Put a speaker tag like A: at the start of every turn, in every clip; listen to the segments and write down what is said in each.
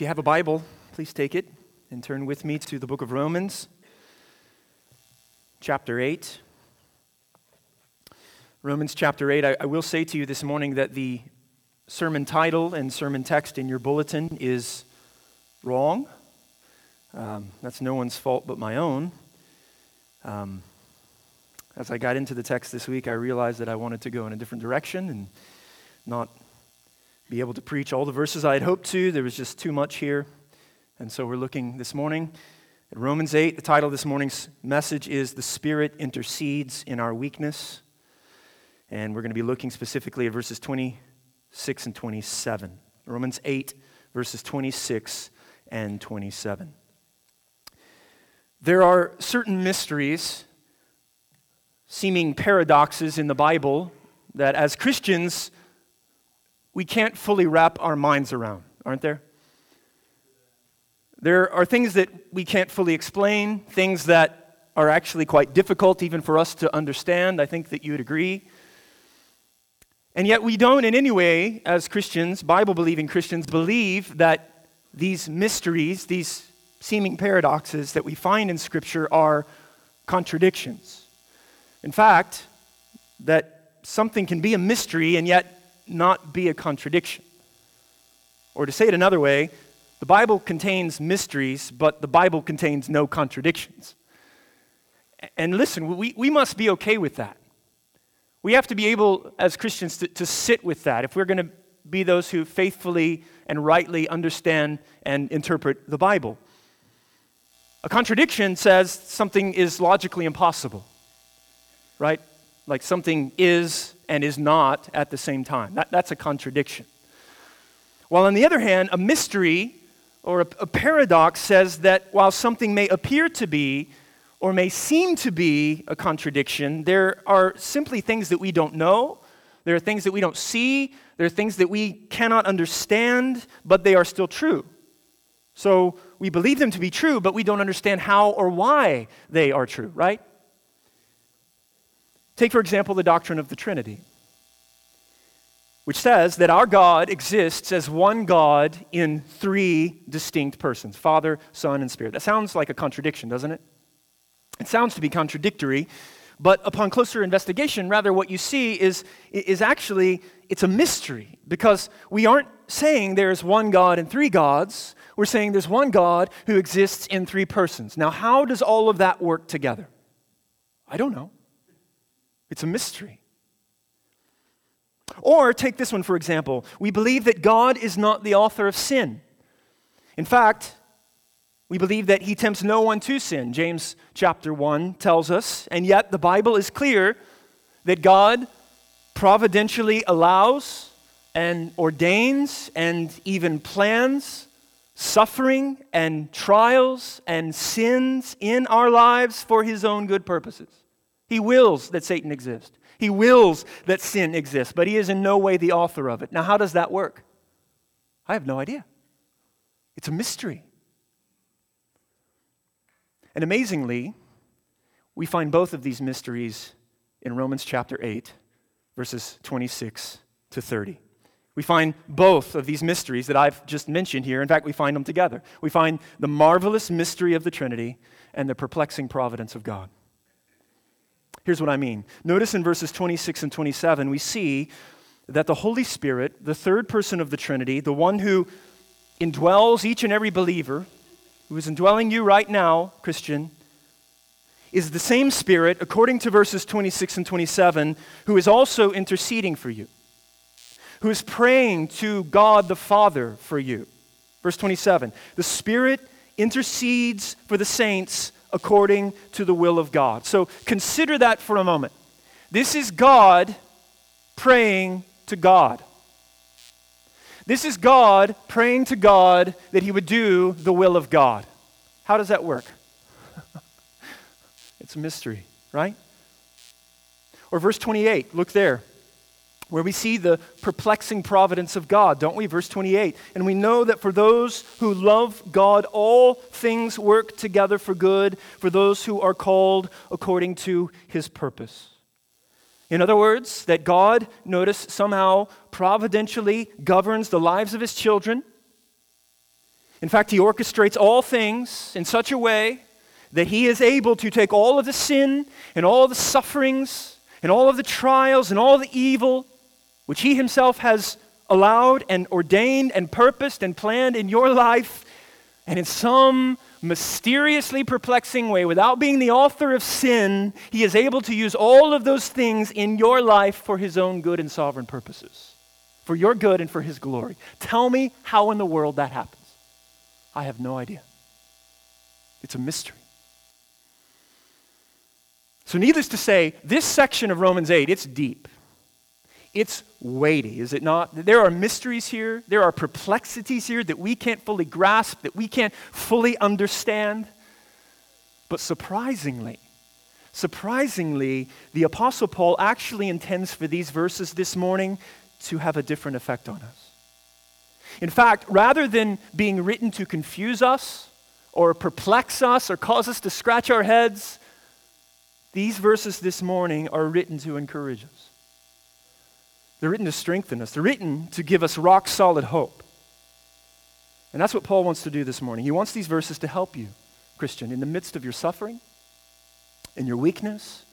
A: If you have a Bible, please take it and turn with me to the book of Romans, chapter 8. Romans chapter 8. I, I, will say to you this morning that the sermon title and sermon text in your bulletin is wrong. Um, that's no one's fault but my own. Um, as I got into the text this week, I realized that I wanted to go in a different direction and not be able to preach all the verses I had hoped to. There was just too much here. And so we're looking this morning at Romans 8. The title of this morning's message is The Spirit Intercedes in Our Weakness. And we're going to be looking specifically at verses 26 and 27. Romans 8, verses 26 and 27. There are certain mysteries, seeming paradoxes in the Bible, that as Christians, we can't fully wrap our minds around, aren't there? There are things that we can't fully explain, things that are actually quite difficult even for us to understand. I think that you would agree. And yet, we don't in any way, as Christians, Bible believing Christians, believe that these mysteries, these seeming paradoxes that we find in Scripture are contradictions. In fact, that something can be a mystery and yet not be a contradiction. Or to say it another way, the Bible contains mysteries, but the Bible contains no contradictions. And listen, we, we must be okay with that. We have to be able, as Christians, to, to sit with that if we're going to be those who faithfully and rightly understand and interpret the Bible. A contradiction says something is logically impossible, right? Like something is and is not at the same time. That, that's a contradiction. While on the other hand, a mystery or a, a paradox says that while something may appear to be or may seem to be a contradiction, there are simply things that we don't know. There are things that we don't see. There are things that we cannot understand, but they are still true. So we believe them to be true, but we don't understand how or why they are true, right? Take, for example, the doctrine of the Trinity, which says that our God exists as one God in three distinct persons Father, Son, and Spirit. That sounds like a contradiction, doesn't it? It sounds to be contradictory, but upon closer investigation, rather, what you see is, is actually it's a mystery because we aren't saying there's one God and three gods. We're saying there's one God who exists in three persons. Now, how does all of that work together? I don't know. It's a mystery. Or take this one, for example. We believe that God is not the author of sin. In fact, we believe that he tempts no one to sin. James chapter 1 tells us. And yet, the Bible is clear that God providentially allows and ordains and even plans suffering and trials and sins in our lives for his own good purposes. He wills that Satan exists. He wills that sin exists, but he is in no way the author of it. Now, how does that work? I have no idea. It's a mystery. And amazingly, we find both of these mysteries in Romans chapter 8, verses 26 to 30. We find both of these mysteries that I've just mentioned here. In fact, we find them together. We find the marvelous mystery of the Trinity and the perplexing providence of God. Here's what I mean. Notice in verses 26 and 27, we see that the Holy Spirit, the third person of the Trinity, the one who indwells each and every believer, who is indwelling you right now, Christian, is the same Spirit, according to verses 26 and 27, who is also interceding for you, who is praying to God the Father for you. Verse 27 The Spirit intercedes for the saints according to the will of God. So consider that for a moment. This is God praying to God. This is God praying to God that he would do the will of God. How does that work? it's a mystery, right? Or verse 28, look there where we see the perplexing providence of God, don't we? Verse 28. And we know that for those who love God, all things work together for good, for those who are called according to his purpose. In other words, that God, notice, somehow providentially governs the lives of his children. In fact, he orchestrates all things in such a way that he is able to take all of the sin and all the sufferings and all of the trials and all the evil which he himself has allowed and ordained and purposed and planned in your life, and in some mysteriously perplexing way, without being the author of sin, he is able to use all of those things in your life for his own good and sovereign purposes, for your good and for his glory. Tell me how in the world that happens. I have no idea. It's a mystery. So, needless to say, this section of Romans 8, it's deep. It's weighty, is it not? There are mysteries here, there are perplexities here that we can't fully grasp, that we can't fully understand. But surprisingly, surprisingly, the Apostle Paul actually intends for these verses this morning to have a different effect on us. In fact, rather than being written to confuse us or perplex us or cause us to scratch our heads, these verses this morning are written to encourage us. They're written to strengthen us, they're written to give us rock solid hope. And that's what Paul wants to do this morning. He wants these verses to help you, Christian, in the midst of your suffering, in your weakness,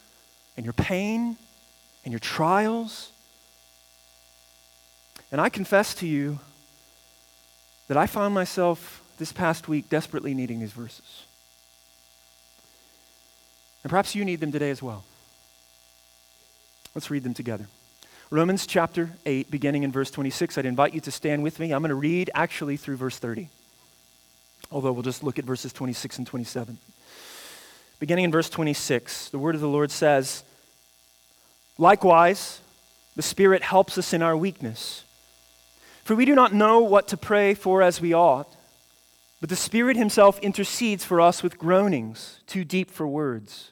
A: in your pain, in your trials. And I confess to you that I found myself this past week desperately needing these verses. And perhaps you need them today as well. Let's read them together. Romans chapter 8, beginning in verse 26. I'd invite you to stand with me. I'm going to read actually through verse 30, although we'll just look at verses 26 and 27. Beginning in verse 26, the word of the Lord says, Likewise, the Spirit helps us in our weakness. For we do not know what to pray for as we ought, but the Spirit Himself intercedes for us with groanings too deep for words.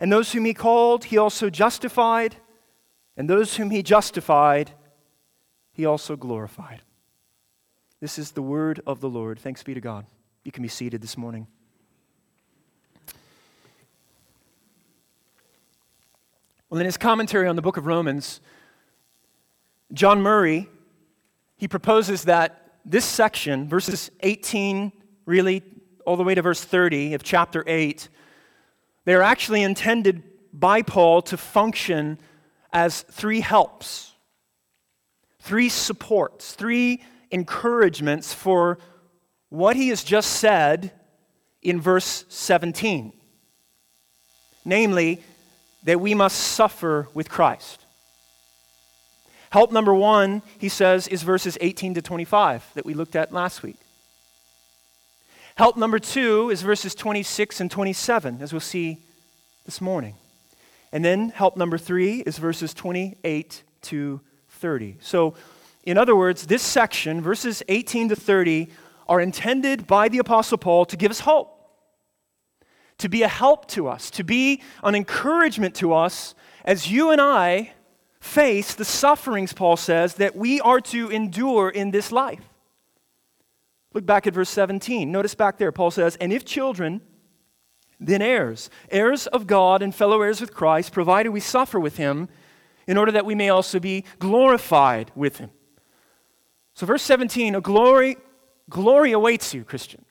A: And those whom he called, he also justified. And those whom he justified, he also glorified. This is the word of the Lord. Thanks be to God. You can be seated this morning. Well, in his commentary on the book of Romans, John Murray, he proposes that this section, verses 18, really, all the way to verse 30 of chapter 8, they are actually intended by Paul to function as three helps, three supports, three encouragements for what he has just said in verse 17. Namely, that we must suffer with Christ. Help number one, he says, is verses 18 to 25 that we looked at last week. Help number two is verses 26 and 27, as we'll see this morning. And then help number three is verses 28 to 30. So, in other words, this section, verses 18 to 30, are intended by the Apostle Paul to give us hope, to be a help to us, to be an encouragement to us as you and I face the sufferings, Paul says, that we are to endure in this life. Look back at verse 17. Notice back there, Paul says, And if children, then heirs, heirs of God and fellow heirs with Christ, provided we suffer with him, in order that we may also be glorified with him. So, verse 17, a glory, glory awaits you, Christian.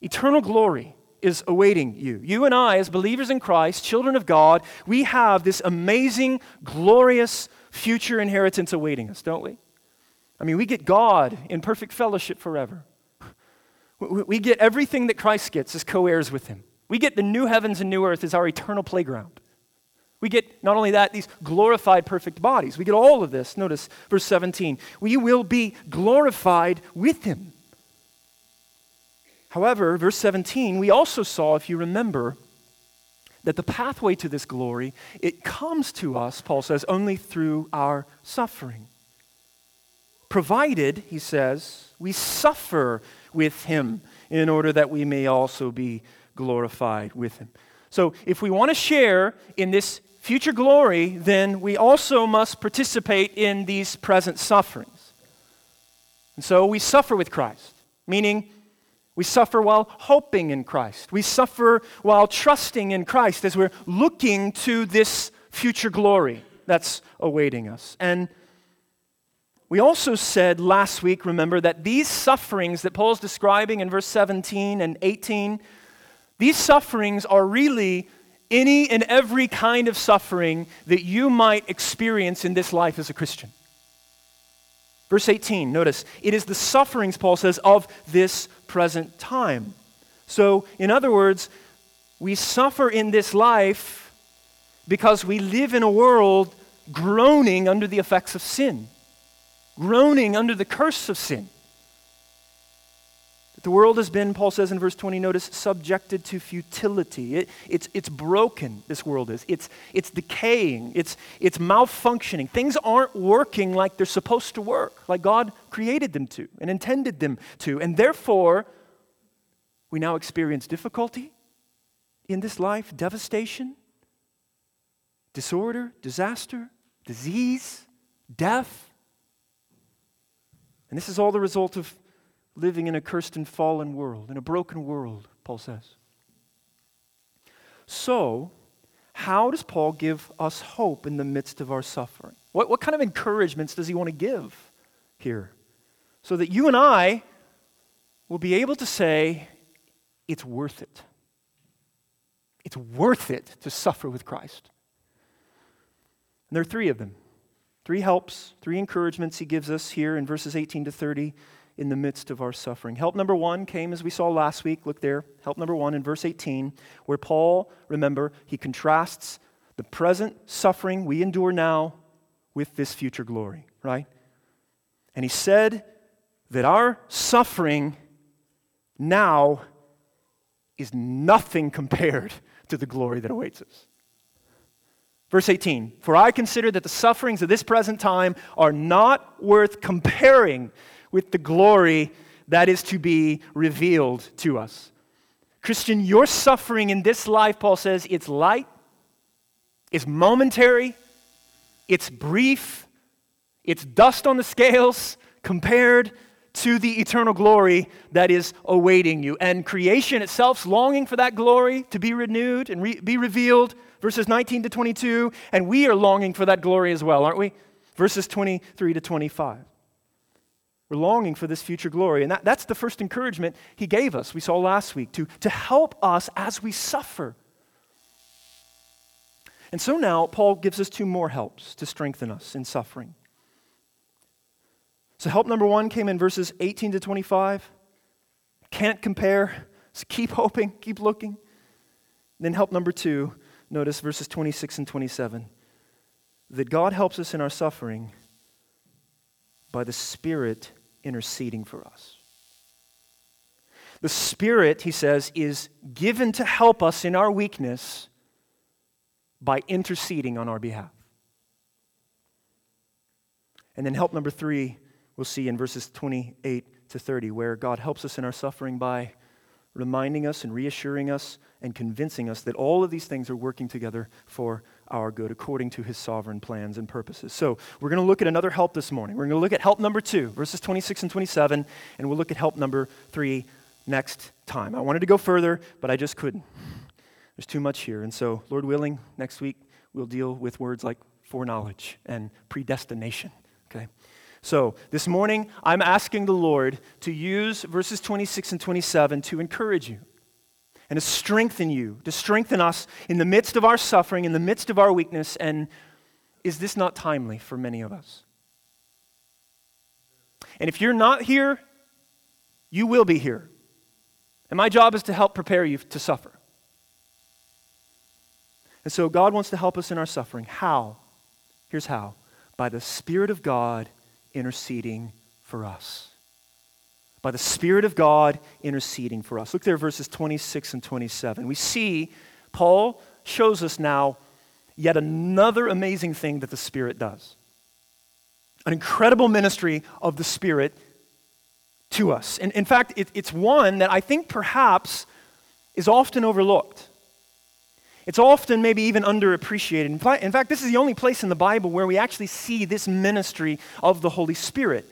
A: Eternal glory is awaiting you. You and I, as believers in Christ, children of God, we have this amazing, glorious future inheritance awaiting us, don't we? I mean, we get God in perfect fellowship forever. We get everything that Christ gets as co heirs with Him. We get the new heavens and new earth as our eternal playground. We get not only that, these glorified perfect bodies. We get all of this. Notice verse 17. We will be glorified with Him. However, verse 17, we also saw, if you remember, that the pathway to this glory, it comes to us, Paul says, only through our suffering provided, he says, we suffer with him, in order that we may also be glorified with him. So, if we want to share in this future glory, then we also must participate in these present sufferings. And so we suffer with Christ, meaning we suffer while hoping in Christ. We suffer while trusting in Christ as we're looking to this future glory that's awaiting us. And we also said last week, remember, that these sufferings that Paul's describing in verse 17 and 18, these sufferings are really any and every kind of suffering that you might experience in this life as a Christian. Verse 18, notice, it is the sufferings, Paul says, of this present time. So, in other words, we suffer in this life because we live in a world groaning under the effects of sin, groaning under the curse of sin. The world has been, Paul says in verse 20, notice, subjected to futility. It, it's, it's broken, this world is. It's, it's decaying, it's, it's malfunctioning. Things aren't working like they're supposed to work, like God created them to and intended them to. And therefore, we now experience difficulty in this life, devastation, disorder, disaster, disease, death. And this is all the result of living in a cursed and fallen world, in a broken world, Paul says. So, how does Paul give us hope in the midst of our suffering? What, what kind of encouragements does he want to give here? So that you and I will be able to say, it's worth it. It's worth it to suffer with Christ. And there are three of them. Three helps, three encouragements he gives us here in verses 18 to 30 in the midst of our suffering. Help number one came as we saw last week. Look there. Help number one in verse 18, where Paul, remember, he contrasts the present suffering we endure now with this future glory, right? And he said that our suffering now is nothing compared to the glory that awaits us. Verse 18 For I consider that the sufferings of this present time are not worth comparing with the glory that is to be revealed to us. Christian, your suffering in this life, Paul says, it's light, it's momentary, it's brief, it's dust on the scales compared to the eternal glory that is awaiting you. And creation itself's longing for that glory to be renewed and re- be revealed, verses 19 to 22, and we are longing for that glory as well, aren't we? Verses 23 to 25. We're longing for this future glory. And that, that's the first encouragement he gave us, we saw last week, to, to help us as we suffer. And so now, Paul gives us two more helps to strengthen us in suffering. So, help number one came in verses 18 to 25. Can't compare. So keep hoping, keep looking. Then, help number two, notice verses 26 and 27. That God helps us in our suffering by the Spirit interceding for us. The Spirit, he says, is given to help us in our weakness by interceding on our behalf. And then, help number three, we'll see in verses 28 to 30, where God helps us in our suffering by reminding us and reassuring us and convincing us that all of these things are working together for our good according to his sovereign plans and purposes. So, we're going to look at another help this morning. We're going to look at help number two, verses 26 and 27, and we'll look at help number three next time. I wanted to go further, but I just couldn't. There's too much here. And so, Lord willing, next week we'll deal with words like foreknowledge and predestination. Okay? So, this morning, I'm asking the Lord to use verses 26 and 27 to encourage you and to strengthen you, to strengthen us in the midst of our suffering, in the midst of our weakness. And is this not timely for many of us? And if you're not here, you will be here. And my job is to help prepare you to suffer. And so God wants to help us in our suffering. How? Here's how by the Spirit of God interceding for us by the Spirit of God interceding for us. Look there, verses 26 and 27. We see Paul shows us now yet another amazing thing that the Spirit does an incredible ministry of the Spirit to us. And in fact, it, it's one that I think perhaps is often overlooked. It's often maybe even underappreciated. In fact, this is the only place in the Bible where we actually see this ministry of the Holy Spirit.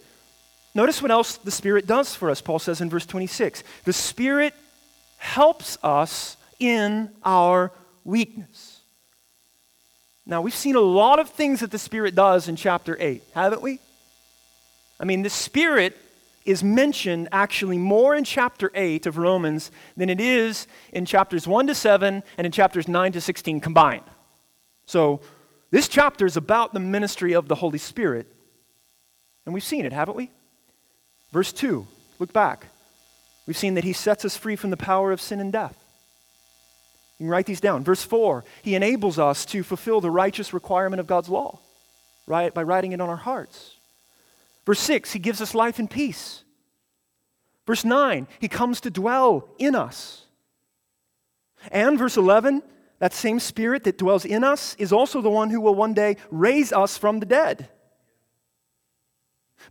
A: Notice what else the Spirit does for us, Paul says in verse 26. The Spirit helps us in our weakness. Now, we've seen a lot of things that the Spirit does in chapter 8, haven't we? I mean, the Spirit is mentioned actually more in chapter 8 of Romans than it is in chapters 1 to 7 and in chapters 9 to 16 combined. So, this chapter is about the ministry of the Holy Spirit. And we've seen it, haven't we? Verse 2, look back. We've seen that he sets us free from the power of sin and death. You can write these down. Verse 4, he enables us to fulfill the righteous requirement of God's law, right? By writing it on our hearts. Verse 6, he gives us life and peace. Verse 9, he comes to dwell in us. And verse 11, that same spirit that dwells in us is also the one who will one day raise us from the dead.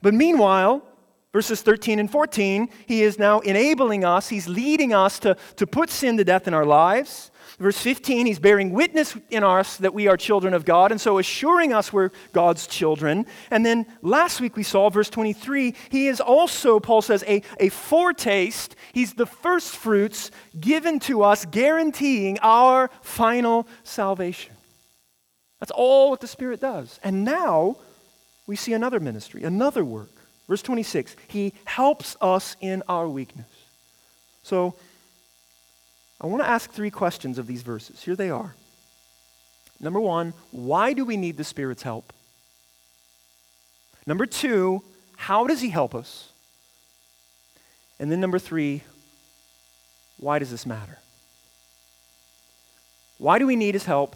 A: But meanwhile, verses 13 and 14, he is now enabling us, he's leading us to, to put sin to death in our lives. Verse 15, he's bearing witness in us that we are children of God, and so assuring us we're God's children. And then last week we saw, verse 23, he is also, Paul says, a, a foretaste. He's the first fruits given to us, guaranteeing our final salvation. That's all what the Spirit does. And now we see another ministry, another work. Verse 26, he helps us in our weakness. So, I want to ask three questions of these verses. Here they are. Number one, why do we need the Spirit's help? Number two, how does He help us? And then number three, why does this matter? Why do we need His help?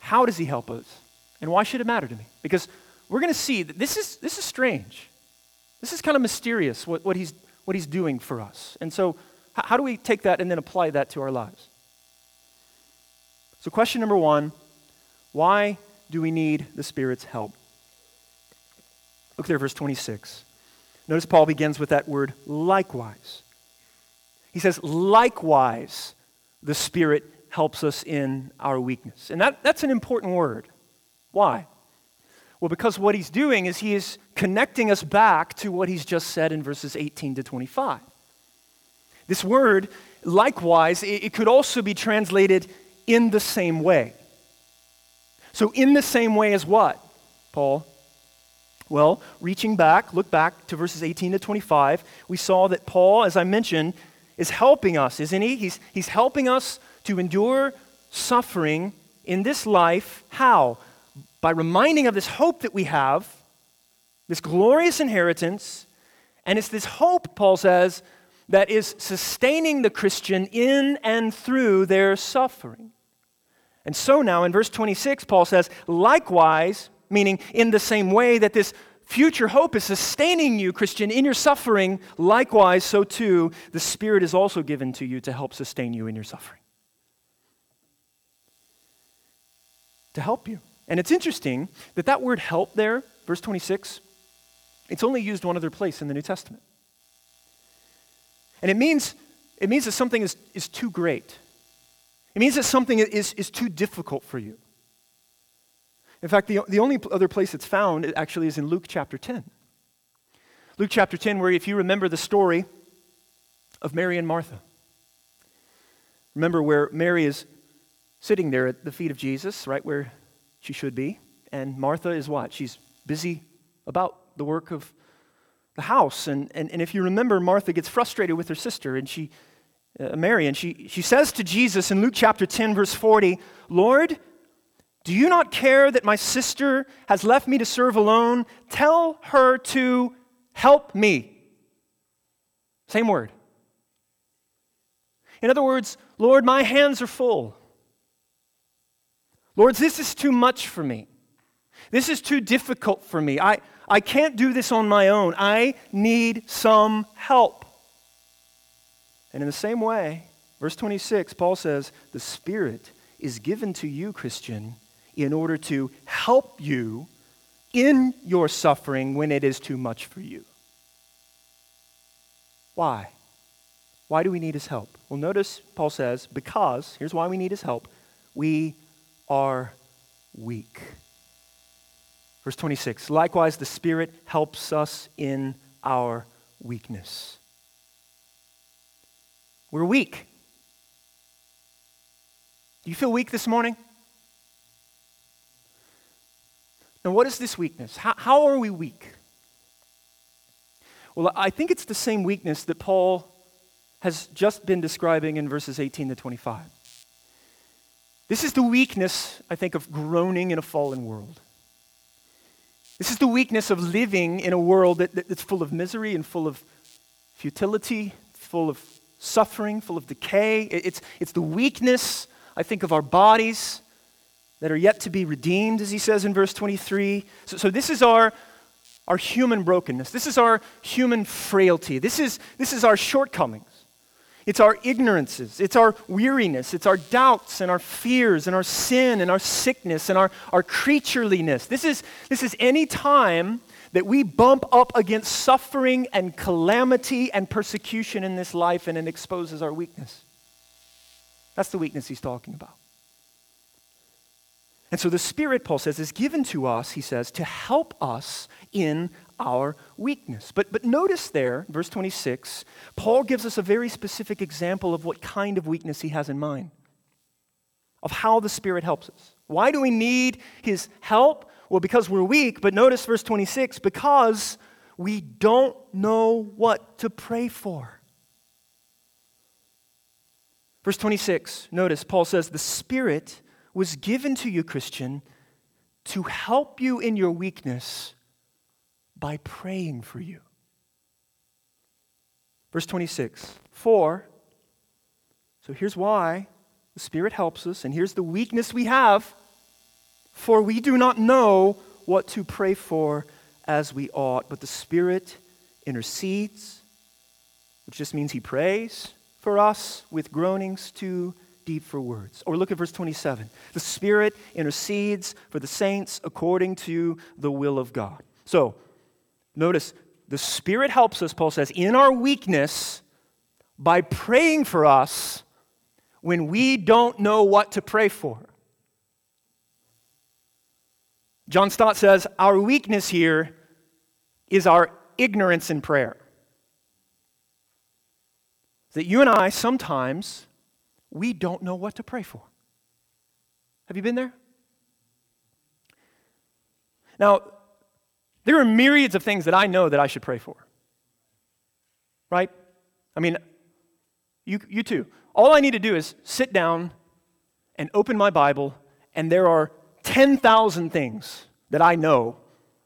A: How does He help us? And why should it matter to me? Because we're going to see that this is, this is strange. This is kind of mysterious what, what, he's, what He's doing for us. And so how do we take that and then apply that to our lives? So, question number one why do we need the Spirit's help? Look there, verse 26. Notice Paul begins with that word likewise. He says, likewise, the Spirit helps us in our weakness. And that, that's an important word. Why? Well, because what he's doing is he is connecting us back to what he's just said in verses 18 to 25. This word, likewise, it, could also be translated in the same way. So, in the same way as what, Paul? Well, reaching back, look back to verses 18 to 25, we saw that Paul, as I mentioned, is helping us, isn't he? He's, he's helping us to endure suffering in this life. How? By reminding of this hope that we have, this glorious inheritance, and it's this hope, Paul says, that is sustaining the Christian in and through their suffering. And so now in verse 26, Paul says, likewise, meaning in the same way that this future hope is sustaining you, Christian, in your suffering, likewise, so too, the Spirit is also given to you to help sustain you in your suffering. To help you. And it's interesting that that word help there, verse 26, it's only used one other place in the New Testament. And it means, it means that something is, is too great. It means that something is, is too difficult for you. In fact, the, the only other place it's found actually is in Luke chapter 10. Luke chapter 10, where if you remember the story of Mary and Martha, remember where Mary is sitting there at the feet of Jesus, right where she should be, and Martha is what? She's busy about the work of the house. And, and, and if you remember, Martha gets frustrated with her sister, and she, uh, Mary, and she, she says to Jesus in Luke chapter 10, verse 40, Lord, do you not care that my sister has left me to serve alone? Tell her to help me. Same word. In other words, Lord, my hands are full. Lord, this is too much for me. This is too difficult for me. I, I can't do this on my own. I need some help. And in the same way, verse 26, Paul says, The Spirit is given to you, Christian, in order to help you in your suffering when it is too much for you. Why? Why do we need his help? Well, notice Paul says, because, here's why we need his help we are weak. Verse 26 Likewise, the Spirit helps us in our weakness. We're weak. Do you feel weak this morning? Now, what is this weakness? How, how are we weak? Well, I think it's the same weakness that Paul has just been describing in verses 18 to 25. This is the weakness, I think, of groaning in a fallen world. This is the weakness of living in a world that, that's full of misery and full of futility, full of suffering, full of decay. It's, it's the weakness, I think, of our bodies that are yet to be redeemed, as he says in verse 23. So, so this is our, our human brokenness. This is our human frailty. This is, this is our shortcomings. It's our ignorances, it's our weariness, it's our doubts and our fears and our sin and our sickness and our, our creatureliness. This is, this is any time that we bump up against suffering and calamity and persecution in this life and it exposes our weakness. That's the weakness he's talking about. And so the Spirit, Paul says, is given to us, he says, to help us in our weakness. But, but notice there, verse 26, Paul gives us a very specific example of what kind of weakness he has in mind, of how the Spirit helps us. Why do we need his help? Well, because we're weak, but notice verse 26 because we don't know what to pray for. Verse 26, notice Paul says, The Spirit was given to you, Christian, to help you in your weakness by praying for you. Verse 26 For, so here's why the Spirit helps us, and here's the weakness we have. For we do not know what to pray for as we ought, but the Spirit intercedes, which just means He prays for us with groanings too deep for words. Or look at verse 27. The Spirit intercedes for the saints according to the will of God. So, Notice, the Spirit helps us, Paul says, in our weakness by praying for us when we don't know what to pray for. John Stott says, Our weakness here is our ignorance in prayer. That you and I sometimes, we don't know what to pray for. Have you been there? Now, there are myriads of things that I know that I should pray for. Right? I mean, you, you too. All I need to do is sit down and open my Bible, and there are 10,000 things that I know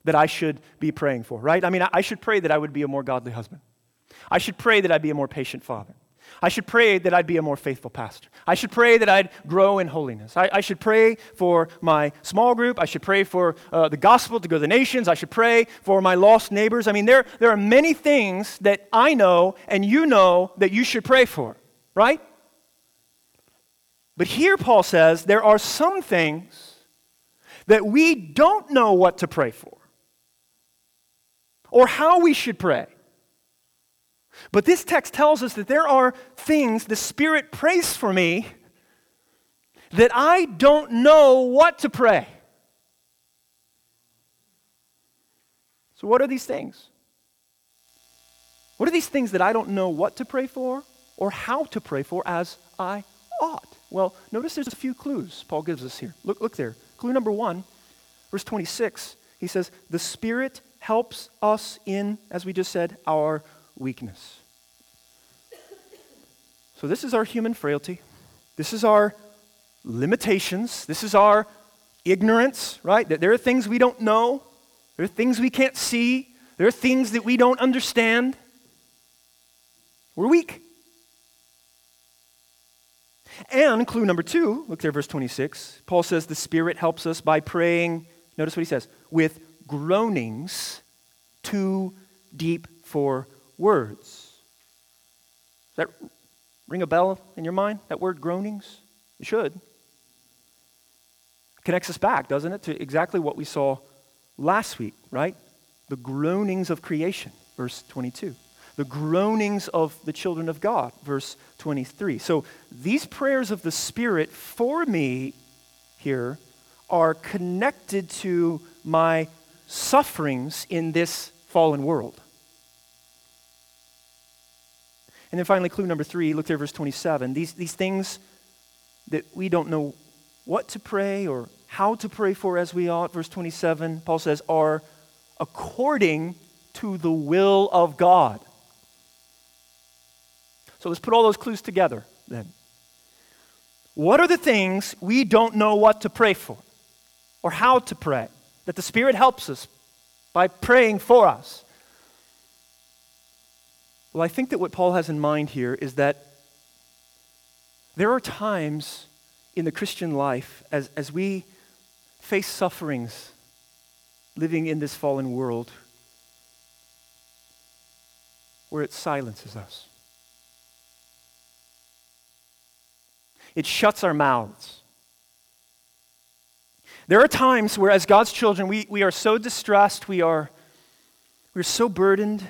A: that I should be praying for, right? I mean, I should pray that I would be a more godly husband. I should pray that I'd be a more patient father. I should pray that I'd be a more faithful pastor. I should pray that I'd grow in holiness. I, I should pray for my small group. I should pray for uh, the gospel to go to the nations. I should pray for my lost neighbors. I mean, there, there are many things that I know and you know that you should pray for, right? But here Paul says there are some things that we don't know what to pray for or how we should pray. But this text tells us that there are things the Spirit prays for me that I don't know what to pray. So, what are these things? What are these things that I don't know what to pray for or how to pray for as I ought? Well, notice there's a few clues Paul gives us here. Look, look there. Clue number one, verse 26, he says, The Spirit helps us in, as we just said, our weakness. So, this is our human frailty. This is our limitations. This is our ignorance, right? There are things we don't know, there are things we can't see, there are things that we don't understand. We're weak. And clue number two, look there, verse 26. Paul says the Spirit helps us by praying, notice what he says, with groanings too deep for words. Does that ring a bell in your mind, that word groanings? It should. Connects us back, doesn't it, to exactly what we saw last week, right? The groanings of creation, verse 22. the groanings of the children of God, verse 23. So these prayers of the Spirit for me here are connected to my sufferings in this fallen world. And then finally, clue number three, look there, verse 27. These, these things that we don't know what to pray or how to pray for as we ought, verse 27, Paul says, are according to the will of God. So let's put all those clues together then. What are the things we don't know what to pray for or how to pray that the Spirit helps us by praying for us? Well, I think that what Paul has in mind here is that there are times in the Christian life as, as we face sufferings living in this fallen world where it silences us. It shuts our mouths. There are times where, as God's children, we, we are so distressed, we are we're so burdened,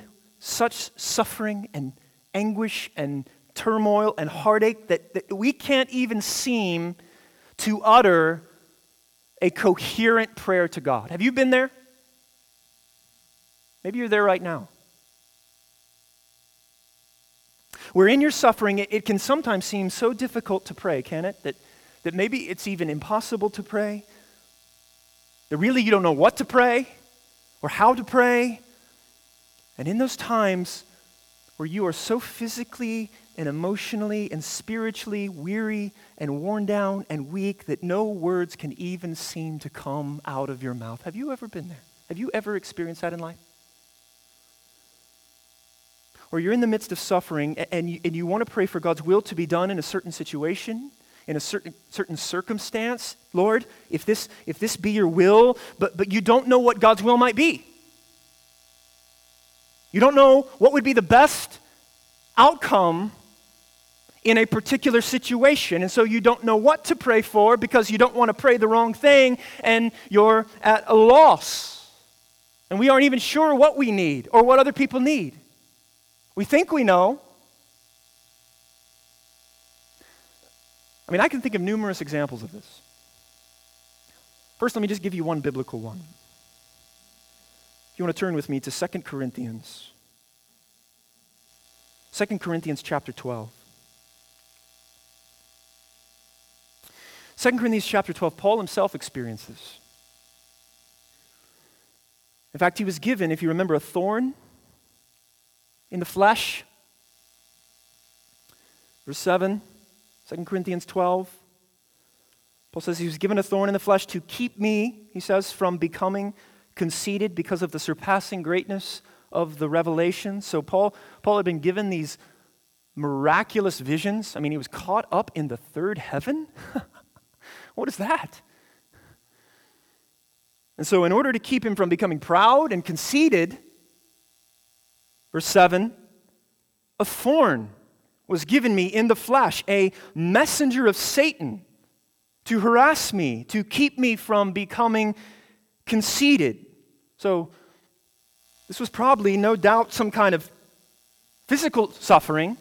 A: such suffering and anguish and turmoil and heartache that, that we can't even seem to utter a coherent prayer to God. Have you been there? Maybe you're there right now. Where in your suffering, it, it, can sometimes seem so difficult to pray, can it? That, that maybe it's even impossible to pray. That really you don't know what to pray or how to pray. And in those times where you are so physically and emotionally and spiritually weary and worn down and weak that no words can even seem to come out of your mouth. Have you ever been there? Have you ever experienced that in life? Or you're in the midst of suffering and you, and you want to pray for God's will to be done in a certain situation, in a certain, certain circumstance. Lord, if this, if this be your will, but, but you don't know what God's will might be. You don't know what would be the best outcome in a particular situation. And so you don't know what to pray for because you don't want to pray the wrong thing and you're at a loss. And we aren't even sure what we need or what other people need. We think we know. I mean, I can think of numerous examples of this. First, let me just give you one biblical one. You want to turn with me to 2 Corinthians. 2 Corinthians chapter 12. 2 Corinthians chapter 12, Paul himself experiences. In fact, he was given, if you remember, a thorn in the flesh. Verse 7, 2 Corinthians 12. Paul says he was given a thorn in the flesh to keep me, he says, from becoming conceited because of the surpassing greatness of the revelation. So Paul, Paul had been given these miraculous visions. I mean, he was caught up in the third heaven. What is that? And so, in order to keep him from becoming proud and conceited, verse 7 a thorn was given me in the flesh, a messenger of Satan to harass me, to keep me from becoming conceited. So, this was probably, no doubt, some kind of physical suffering,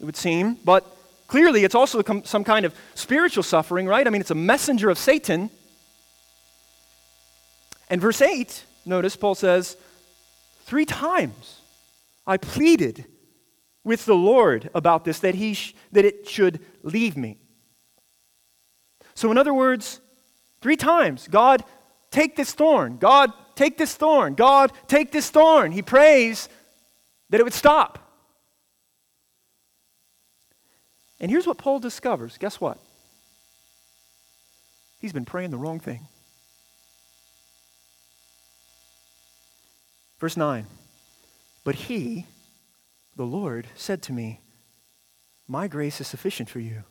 A: it would seem, but Clearly, it's also some kind of spiritual suffering, right? I mean, it's a messenger of Satan. And verse 8, notice Paul says, Three times I pleaded with the Lord about this, that, he sh- that it should leave me. So, in other words, three times, God, take this thorn. God, take this thorn. God, take this thorn. He prays that it would stop. And here's what Paul discovers guess what? He's been praying the wrong thing. Verse 9 But he, the Lord, said to me, My grace is sufficient for you,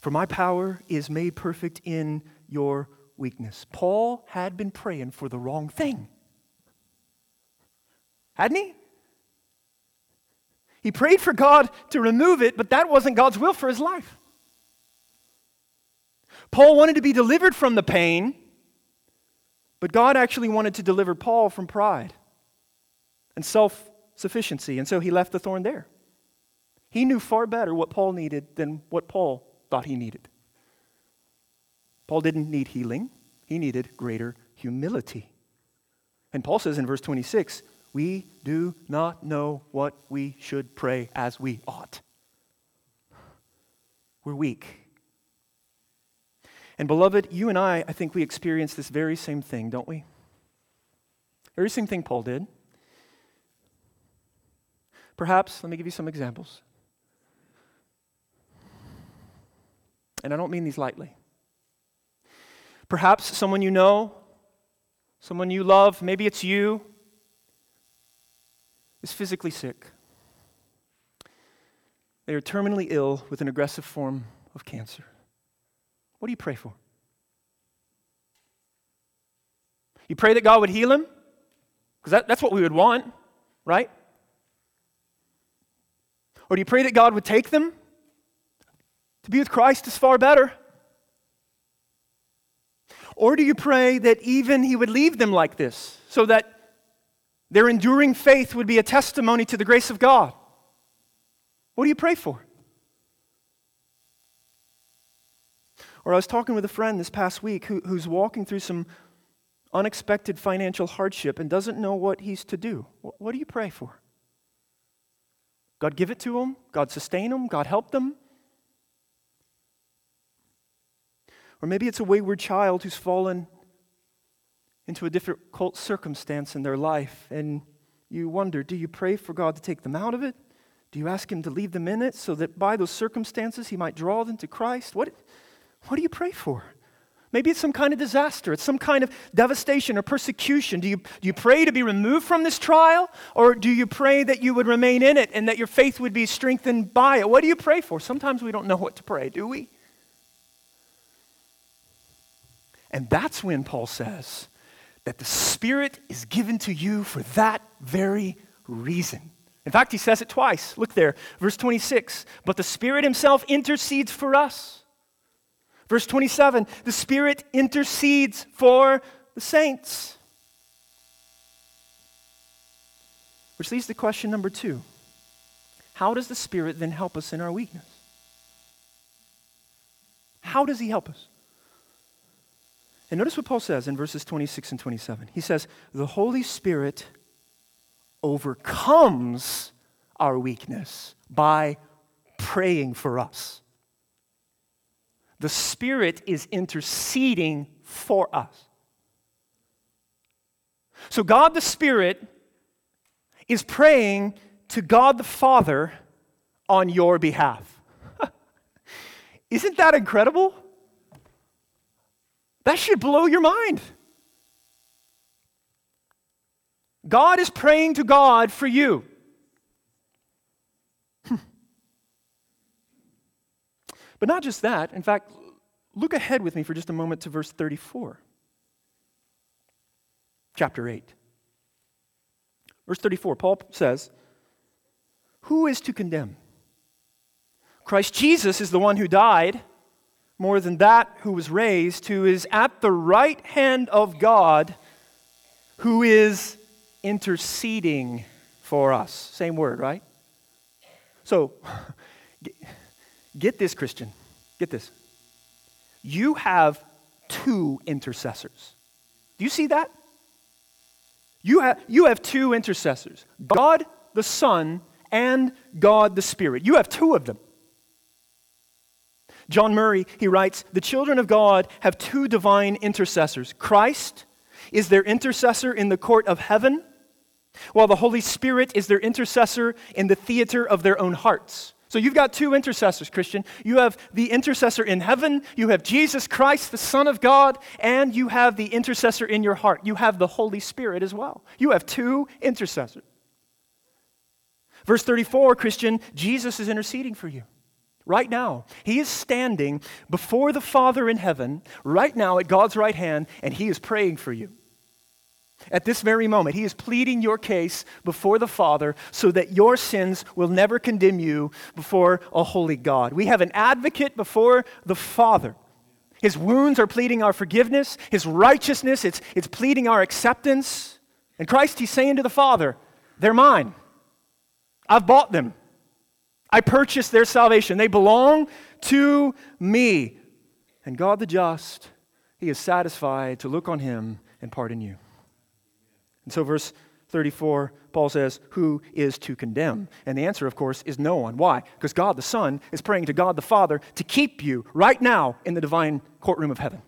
A: for my power is made perfect in your weakness. Paul had been praying for the wrong thing. Hadn't he? He prayed for God to remove it, but that wasn't God's will for his life. Paul wanted to be delivered from the pain, but God actually wanted to deliver Paul from pride and self sufficiency, and so he left the thorn there. He knew far better what Paul needed than what Paul thought he needed. Paul didn't need healing, he needed greater humility. And Paul says in verse 26 we do not know what we should pray as we ought. We're weak. And beloved, you and I, I think we experience this very same thing, don't we? Very same thing Paul did. Perhaps, let me give you some examples. And I don't mean these lightly. Perhaps someone you know, someone you love, maybe it's you, is physically sick. They are terminally ill with an aggressive form of cancer. What do you pray for? You pray that God would heal him? Because that, that's what we would want, right? Or do you pray that God would take them? To be with Christ is far better. Or do you pray that even He would leave them like this so that their enduring faith would be a testimony to the grace of God? What do you pray for? Or I was talking with a friend this past week who, who's walking through some unexpected financial hardship and doesn't know what he's to do. What, what do you pray for? God give it to him? God sustain him? God help them? Or maybe it's a wayward child who's fallen into a difficult circumstance in their life, and you wonder do you pray for God to take them out of it? Do you ask Him to leave them in it so that by those circumstances He might draw them to Christ? What, what do you pray for? Maybe it's some kind of disaster, it's some kind of devastation or persecution. Do you, do you pray to be removed from this trial, or do you pray that you would remain in it and that your faith would be strengthened by it? What do you pray for? Sometimes we don't know what to pray, do we? And that's when Paul says that the Spirit is given to you for that very reason. In fact, he says it twice. Look there, verse 26. But the Spirit Himself intercedes for us. Verse 27 the Spirit intercedes for the saints. Which leads to question number two How does the Spirit then help us in our weakness? How does He help us? And notice what Paul says in verses 26 and 27. He says, The Holy Spirit overcomes our weakness by praying for us. The Spirit is interceding for us. So, God the Spirit is praying to God the Father on your behalf. Isn't that incredible? That should blow your mind. God is praying to God for you. Hmm. but not just that. In fact, look ahead with me for just a moment to verse 34, chapter 8. Verse 34, Paul says, Who is to condemn? Christ Jesus is the one who died more than that, who was raised, who is at the right hand of God, who is interceding for us. Same word, right? So, get this, Christian. Get this. You have two intercessors. Do you see that? You have, you have two intercessors God the Son and God the Spirit. You have two of them. John Murray, he writes, the children of God have two divine intercessors. Christ is their intercessor in the court of heaven, while the Holy Spirit is their intercessor in the theater of their own hearts. So you've got two intercessors, Christian. You have the intercessor in heaven, you have Jesus Christ, the Son of God, and you have the intercessor in your heart. You have the Holy Spirit as well. You have two intercessors. Verse 34, Christian, Jesus is interceding for you right now. He is standing before the Father in heaven, right now at God's right hand, and He is praying for you. At this very moment, He is pleading your case before the Father so that your sins will never condemn you before a holy God. We have an advocate before the Father. His wounds are pleading our forgiveness, His righteousness, it's, it's pleading our acceptance. And Christ, He's saying to the Father, They're mine. I've bought them. I purchased their salvation. They belong to me. And God the just, He is satisfied to look on Him and pardon you. And so, verse 34, Paul says, Who is to condemn? And the answer, of course, is no one. Why? Because God the Son is praying to God the Father to keep you right now in the divine courtroom of heaven.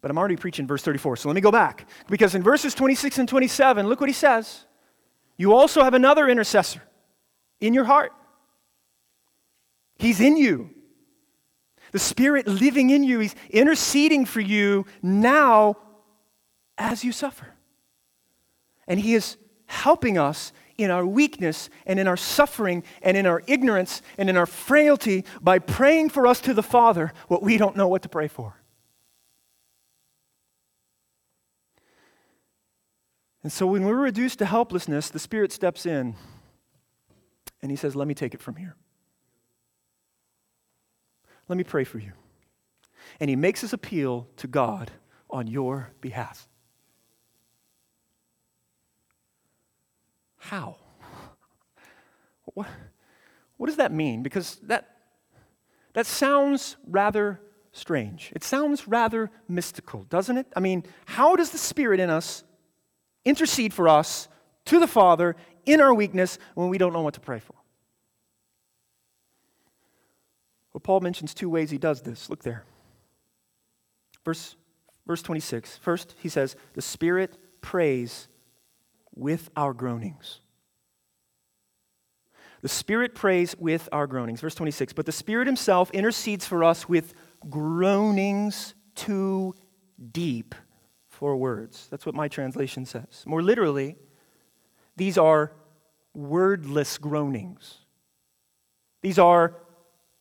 A: But I'm already preaching verse 34, so let me go back. Because in verses 26 and 27, look what he says. You also have another intercessor in your heart. He's in you. The Spirit living in you, He's interceding for you now as you suffer. And He is helping us in our weakness and in our suffering and in our ignorance and in our frailty by praying for us to the Father what we don't know what to pray for. And so when we're reduced to helplessness, the Spirit steps in and He says, Let me take it from here. Let me pray for you. And He makes His appeal to God on your behalf. How? What, what does that mean? Because that, that sounds rather strange. It sounds rather mystical, doesn't it? I mean, how does the Spirit in us intercede for us to the Father in our weakness when we don't know what to pray for? Well, Paul mentions two ways he does this. Look there. Verse, verse 26. First, he says, The Spirit prays with our groanings. The Spirit prays with our groanings. Verse 26. But the Spirit Himself intercedes for us with groanings too deep for words. That's what my translation says. More literally, these are wordless groanings. These are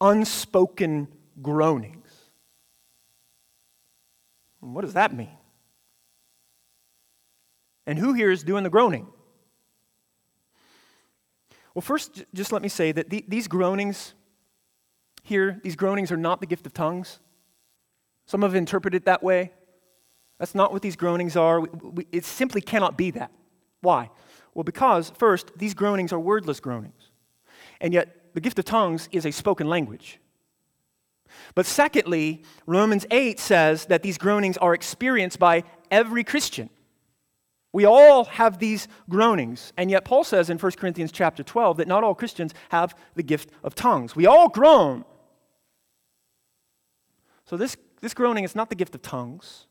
A: unspoken groanings. What does that mean? And who here is doing the groaning? Well, first, just let me say that the, these groanings here, these groanings are not the gift of tongues. Some have interpreted it that way. That's not what these groanings are. We, we, it simply cannot be that. Why? Well, because, first, these groanings are wordless groanings. And yet, the gift of tongues is a spoken language. But secondly, Romans 8 says that these groanings are experienced by every Christian. We all have these groanings. And yet Paul says in 1 Corinthians chapter 12 that not all Christians have the gift of tongues. We all groan. So this, this groaning is not the gift of tongues.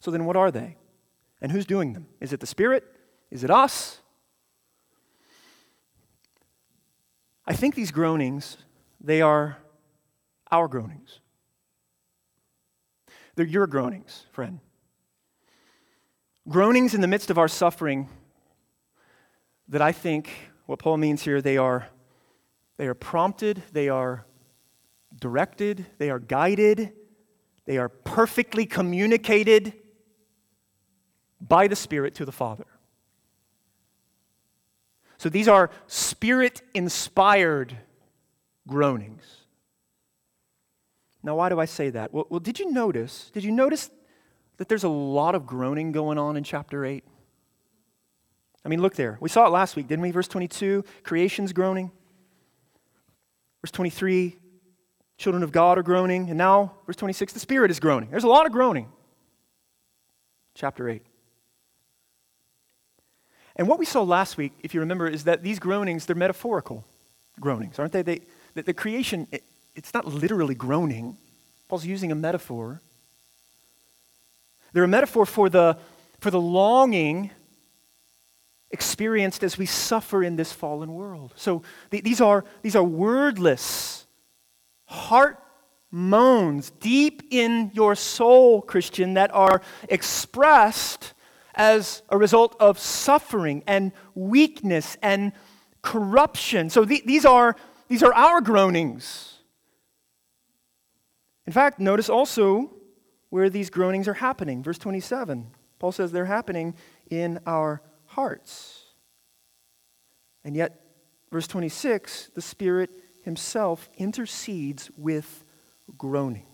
A: So then what are they? And who's doing them? Is it the Spirit? Is it us? I think these groanings, they are our groanings. They're your groanings, friend. Groanings in the midst of our suffering that I think what Paul means here, they are, they are prompted, they are directed, they are guided, they are perfectly communicated by the Spirit to the Father. So these are spirit inspired groanings. Now, why do I say that? Well, well, did you notice? Did you notice that there's a lot of groaning going on in chapter 8? I mean, look there. We saw it last week, didn't we? Verse 22, creation's groaning. Verse 23, children of God are groaning. And now, verse 26, the Spirit is groaning. There's a lot of groaning. Chapter 8. And what we saw last week, if you remember, is that these groanings, they're metaphorical groanings, aren't they? they the, the creation, it, it's not literally groaning. Paul's using a metaphor. They're a metaphor for the, for the longing experienced as we suffer in this fallen world. So th- these, are, these are wordless, heart moans deep in your soul, Christian, that are expressed as a result of suffering and weakness and corruption. So th- these, are, these are our groanings. In fact, notice also where these groanings are happening. Verse 27, Paul says they're happening in our hearts. And yet, verse 26, the Spirit Himself intercedes with groanings.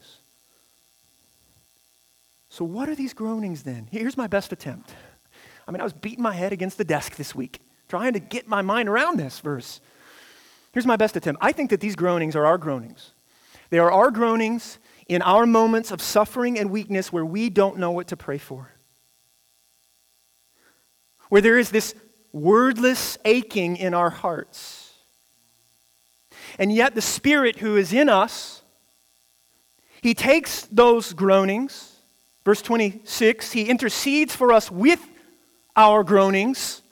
A: So, what are these groanings then? Here's my best attempt. I'm mean, I was beating my head against the desk this week, trying to get my mind around this verse. Here's my best attempt. I think that these groanings are our groanings. They are our groanings in our moments of suffering and weakness where we don't know what to pray for. Where there is this wordless aching in our hearts. And yet, the Spirit who is in us, He takes those groanings, verse 26, He intercedes for us with our groanings,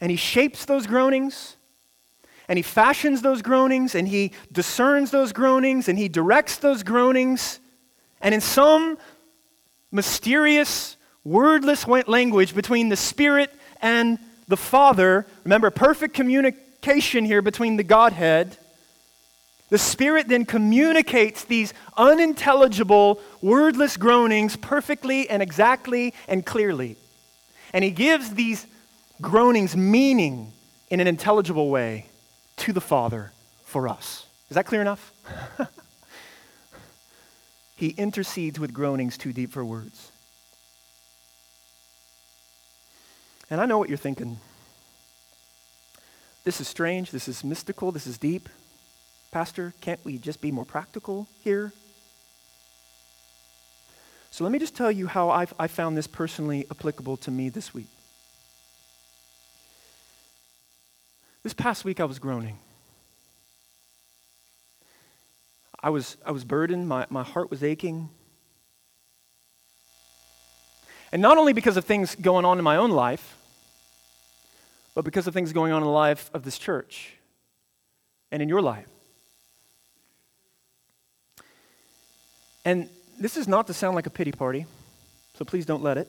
A: and He shapes those groanings and he fashions those groanings and he discerns those groanings and he directs those groanings. And in some mysterious, wordless language between the Spirit and the Father, remember, perfect communication here between the Godhead. The Spirit then communicates these unintelligible, wordless groanings perfectly and exactly and clearly. And He gives these groanings meaning in an intelligible way to the Father for us. Is that clear enough? he intercedes with groanings too deep for words. And I know what you're thinking. This is strange. This is mystical. This is deep. Pastor, can't we just be more practical here? So let me just tell you how I've, I found this personally applicable to me this week. This past week, I was groaning. I was, I was burdened, my, my heart was aching. And not only because of things going on in my own life, but because of things going on in the life of this church and in your life. And this is not to sound like a pity party, so please don't let it.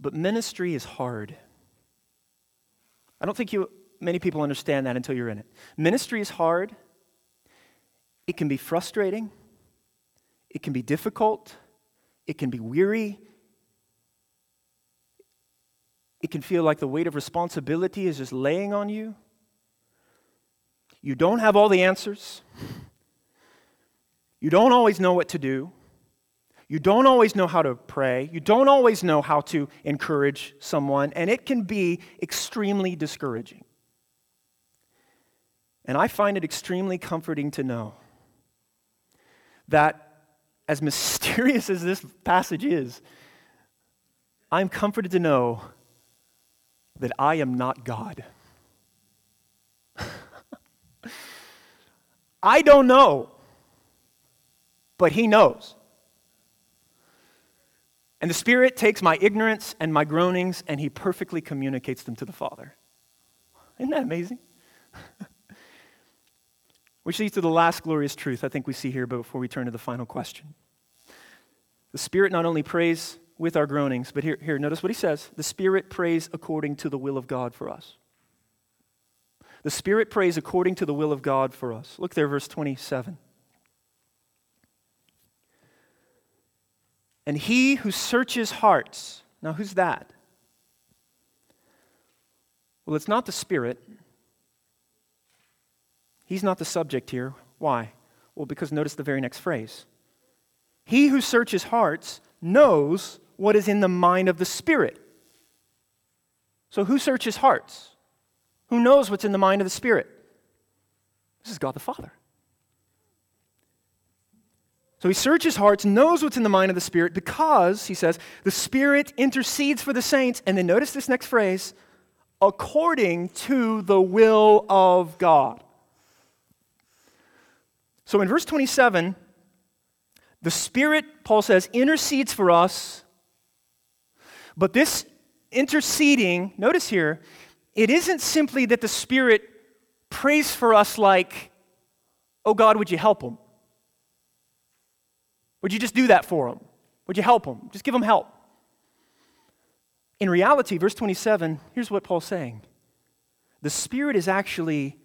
A: But ministry is hard. I don't think you, many people understand that until you're in it. Ministry is hard, it can be frustrating, it can be difficult, it can be weary. It can feel like the weight of responsibility is just laying on you. You don't have all the answers. You don't always know what to do. You don't always know how to pray. You don't always know how to encourage someone, and it can be extremely discouraging. And I find it extremely comforting to know that, as mysterious as this passage is, I'm comforted to know that I am not God. I don't know, but He knows. And the Spirit takes my ignorance and my groanings and He perfectly communicates them to the Father. Isn't that amazing? Which leads to the last glorious truth I think we see here but before we turn to the final question. The Spirit not only prays with our groanings, but here, here, notice what he says. The Spirit prays according to the will of God for us. The Spirit prays according to the will of God for us. Look there, verse 27. And he who searches hearts. Now, who's that? Well, it's not the Spirit. He's not the subject here. Why? Well, because notice the very next phrase. He who searches hearts knows what is in the mind of the Spirit. So, who searches hearts? Who knows what's in the mind of the Spirit? This is God the Father. So he searches hearts, knows what's in the mind of the Spirit because, he says, the Spirit intercedes for the saints. And then notice this next phrase according to the will of God. So in verse 27, the Spirit, Paul says, intercedes for us. But this interceding, notice here, it isn't simply that the Spirit prays for us like, oh God, would you help him? Would you just do that for them? Would you help them? Just give them help. In reality, verse 27, here's what Paul's saying the Spirit is actually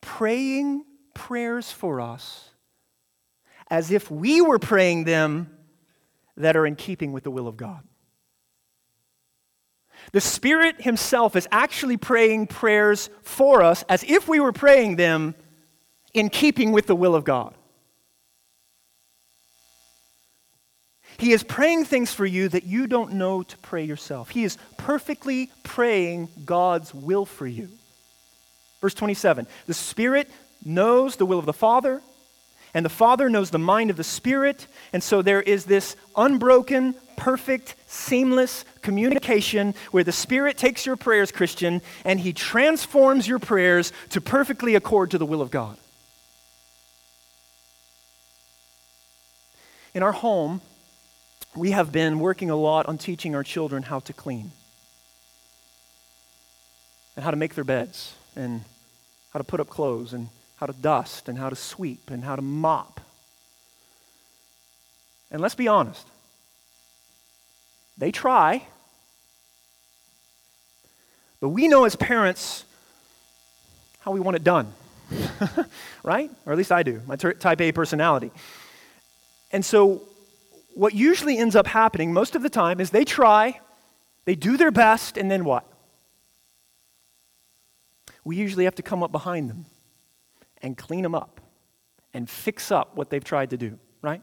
A: praying prayers for us as if we were praying them that are in keeping with the will of God. The Spirit Himself is actually praying prayers for us as if we were praying them in keeping with the will of God. He is praying things for you that you don't know to pray yourself. He is perfectly praying God's will for you. Verse 27 The Spirit knows the will of the Father, and the Father knows the mind of the Spirit. And so there is this unbroken, perfect, seamless communication where the Spirit takes your prayers, Christian, and He transforms your prayers to perfectly accord to the will of God. In our home, we have been working a lot on teaching our children how to clean and how to make their beds and how to put up clothes and how to dust and how to sweep and how to mop. And let's be honest, they try. But we know as parents how we want it done, right? Or at least I do, my type A personality. And so, what usually ends up happening most of the time is they try, they do their best, and then what? We usually have to come up behind them and clean them up and fix up what they've tried to do, right?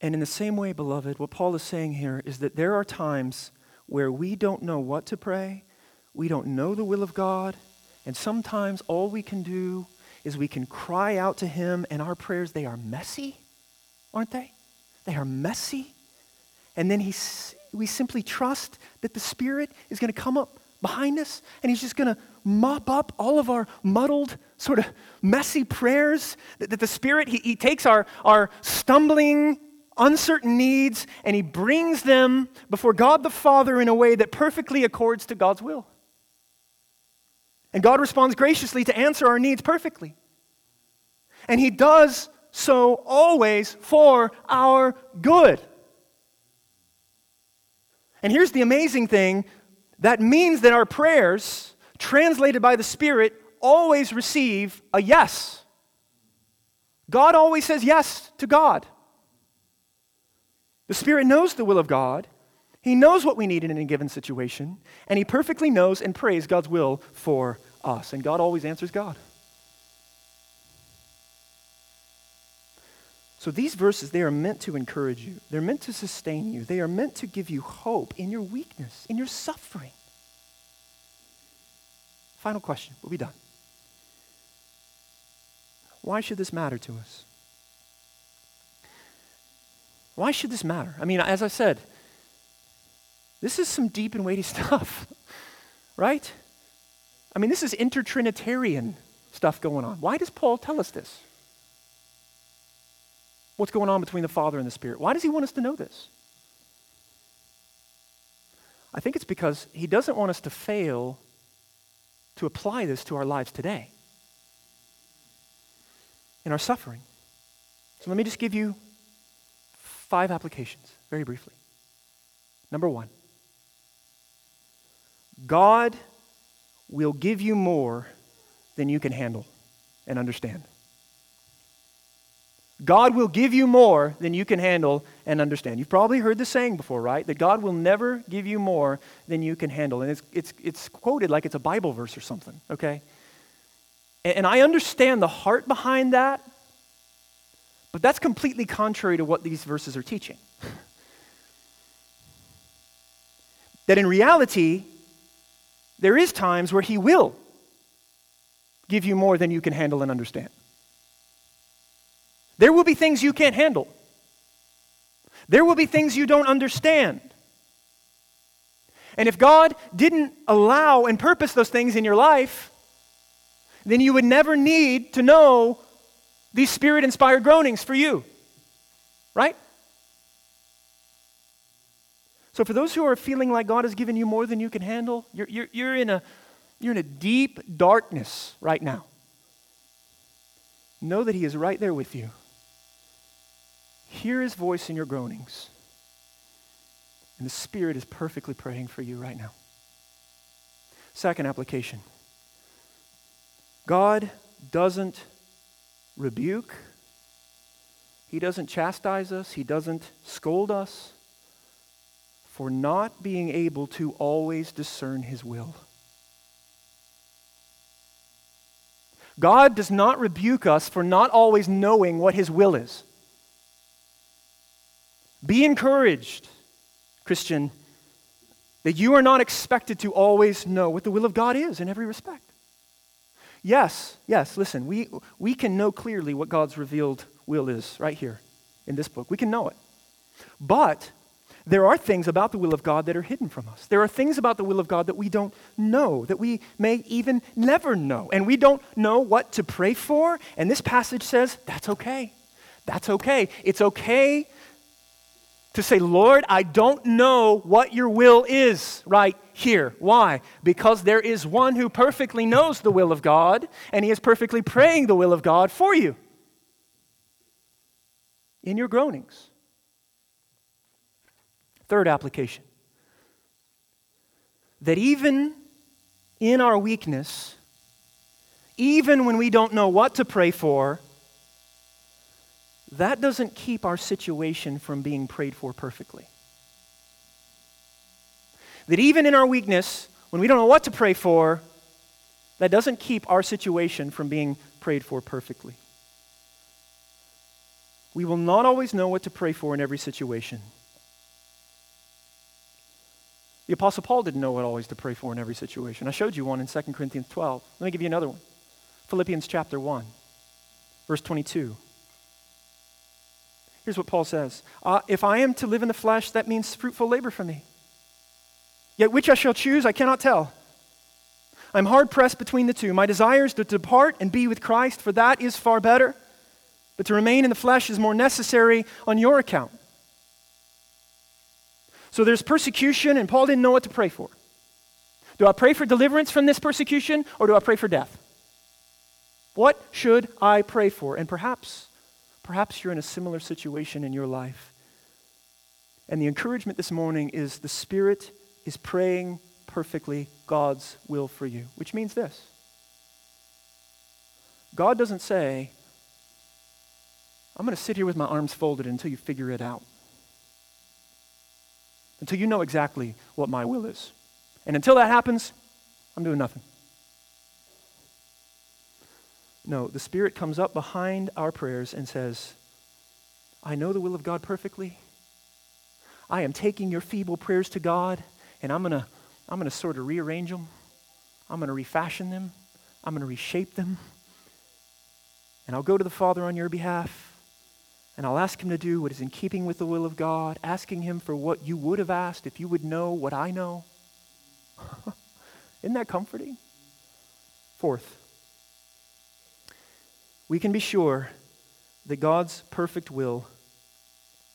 A: And in the same way, beloved, what Paul is saying here is that there are times where we don't know what to pray, we don't know the will of God, and sometimes all we can do is we can cry out to Him, and our prayers, they are messy, aren't they? They are messy. And then he, we simply trust that the Spirit is going to come up behind us, and He's just going to mop up all of our muddled, sort of messy prayers. That, that the Spirit, he, he takes our, our stumbling, uncertain needs and He brings them before God the Father in a way that perfectly accords to God's will. And God responds graciously to answer our needs perfectly. And He does so always for our good. And here's the amazing thing that means that our prayers, translated by the Spirit, always receive a yes. God always says yes to God. The Spirit knows the will of God. He knows what we need in any given situation, and He perfectly knows and prays God's will for us. And God always answers God. So these verses, they are meant to encourage you. They're meant to sustain you. They are meant to give you hope in your weakness, in your suffering. Final question. We'll be done. Why should this matter to us? Why should this matter? I mean, as I said, this is some deep and weighty stuff, right? I mean, this is intertrinitarian stuff going on. Why does Paul tell us this? What's going on between the Father and the Spirit. Why does he want us to know this? I think it's because he doesn't want us to fail to apply this to our lives today in our suffering. So let me just give you five applications very briefly. Number one God will give you more than you can handle and understand. God will give you more than you can handle and understand. You've probably heard the saying before, right? That God will never give you more than you can handle. And it's, it's, it's quoted like it's a Bible verse or something, okay? And, and I understand the heart behind that, but that's completely contrary to what these verses are teaching. that in reality, there is times where He will give you more than you can handle and understand. There will be things you can't handle. There will be things you don't understand. And if God didn't allow and purpose those things in your life, then you would never need to know these spirit inspired groanings for you. Right? So, for those who are feeling like God has given you more than you can handle, you're, you're, you're, in, a, you're in a deep darkness right now. Know that He is right there with you. Hear his voice in your groanings. And the Spirit is perfectly praying for you right now. Second application God doesn't rebuke, He doesn't chastise us, He doesn't scold us for not being able to always discern His will. God does not rebuke us for not always knowing what His will is. Be encouraged, Christian, that you are not expected to always know what the will of God is in every respect. Yes, yes, listen, we, we can know clearly what God's revealed will is right here in this book. We can know it. But there are things about the will of God that are hidden from us. There are things about the will of God that we don't know, that we may even never know. And we don't know what to pray for. And this passage says that's okay. That's okay. It's okay to say, Lord, I don't know what your will is right here. Why? Because there is one who perfectly knows the will of God, and he is perfectly praying the will of God for you in your groanings. Third application that even in our weakness, even when we don't know what to pray for, that doesn't keep our situation from being prayed for perfectly. That even in our weakness, when we don't know what to pray for, that doesn't keep our situation from being prayed for perfectly. We will not always know what to pray for in every situation. The Apostle Paul didn't know what always to pray for in every situation. I showed you one in 2 Corinthians 12. Let me give you another one Philippians chapter 1, verse 22. Here's what Paul says uh, If I am to live in the flesh, that means fruitful labor for me. Yet which I shall choose, I cannot tell. I'm hard pressed between the two. My desire is to depart and be with Christ, for that is far better. But to remain in the flesh is more necessary on your account. So there's persecution, and Paul didn't know what to pray for. Do I pray for deliverance from this persecution, or do I pray for death? What should I pray for? And perhaps, perhaps you're in a similar situation in your life. And the encouragement this morning is the Spirit is praying perfectly God's will for you, which means this God doesn't say, I'm going to sit here with my arms folded until you figure it out until you know exactly what my will is. And until that happens, I'm doing nothing. No, the Spirit comes up behind our prayers and says, I know the will of God perfectly. I am taking your feeble prayers to God, and I'm going to I'm going to sort of rearrange them. I'm going to refashion them. I'm going to reshape them. And I'll go to the Father on your behalf, and I'll ask him to do what is in keeping with the will of God, asking him for what you would have asked if you would know what I know. Isn't that comforting? Fourth, we can be sure that God's perfect will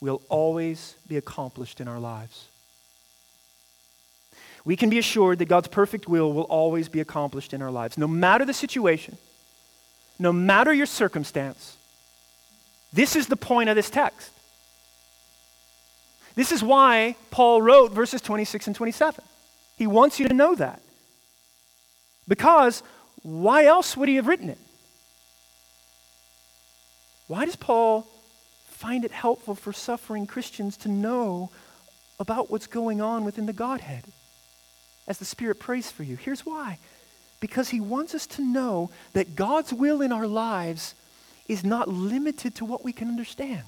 A: will always be accomplished in our lives. We can be assured that God's perfect will will always be accomplished in our lives. No matter the situation, no matter your circumstance, this is the point of this text. This is why Paul wrote verses 26 and 27. He wants you to know that. Because why else would he have written it? Why does Paul find it helpful for suffering Christians to know about what's going on within the Godhead as the Spirit prays for you? Here's why because he wants us to know that God's will in our lives is not limited to what we can understand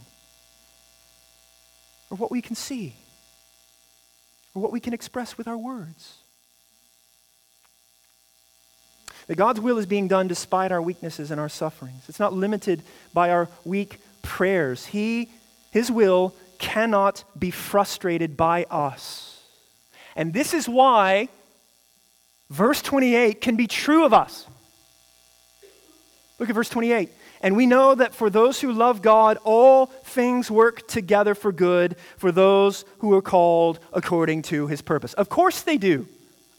A: or what we can see or what we can express with our words. That God's will is being done despite our weaknesses and our sufferings. It's not limited by our weak prayers. He, his will cannot be frustrated by us. And this is why verse 28 can be true of us. Look at verse 28. And we know that for those who love God, all things work together for good for those who are called according to his purpose. Of course they do.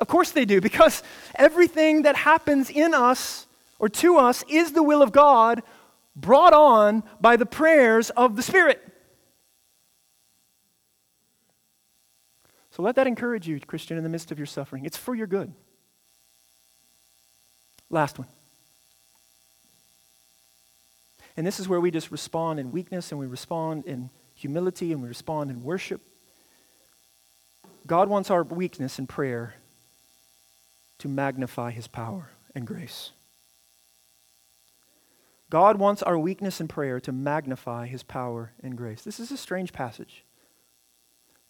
A: Of course they do, because everything that happens in us or to us is the will of God brought on by the prayers of the Spirit. So let that encourage you, Christian, in the midst of your suffering. It's for your good. Last one. And this is where we just respond in weakness and we respond in humility and we respond in worship. God wants our weakness in prayer to magnify his power and grace. God wants our weakness in prayer to magnify his power and grace. This is a strange passage.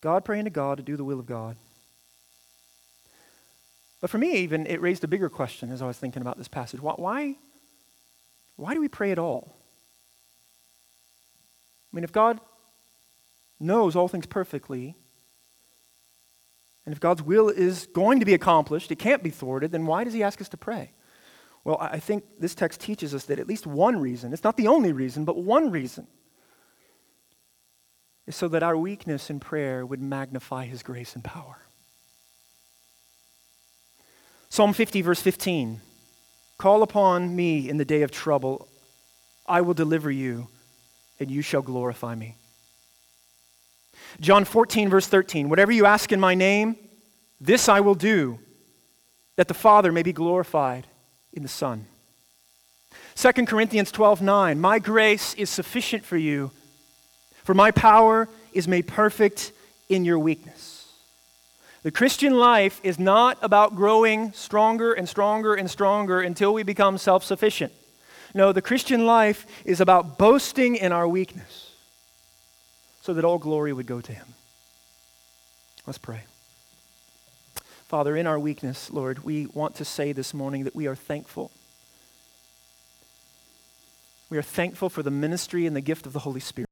A: God praying to God to do the will of God. But for me, even, it raised a bigger question as I was thinking about this passage. Why, why do we pray at all? I mean, if God knows all things perfectly, and if God's will is going to be accomplished, it can't be thwarted, then why does He ask us to pray? Well, I think this text teaches us that at least one reason, it's not the only reason, but one reason, is so that our weakness in prayer would magnify His grace and power. Psalm 50, verse 15 Call upon me in the day of trouble, I will deliver you, and you shall glorify me. John 14, verse 13 Whatever you ask in my name, this I will do, that the Father may be glorified in the Son. 2 Corinthians 12, 9 My grace is sufficient for you, for my power is made perfect in your weakness. The Christian life is not about growing stronger and stronger and stronger until we become self sufficient. No, the Christian life is about boasting in our weakness so that all glory would go to him. Let's pray. Father, in our weakness, Lord, we want to say this morning that we are thankful. We are thankful for the ministry and the gift of the Holy Spirit.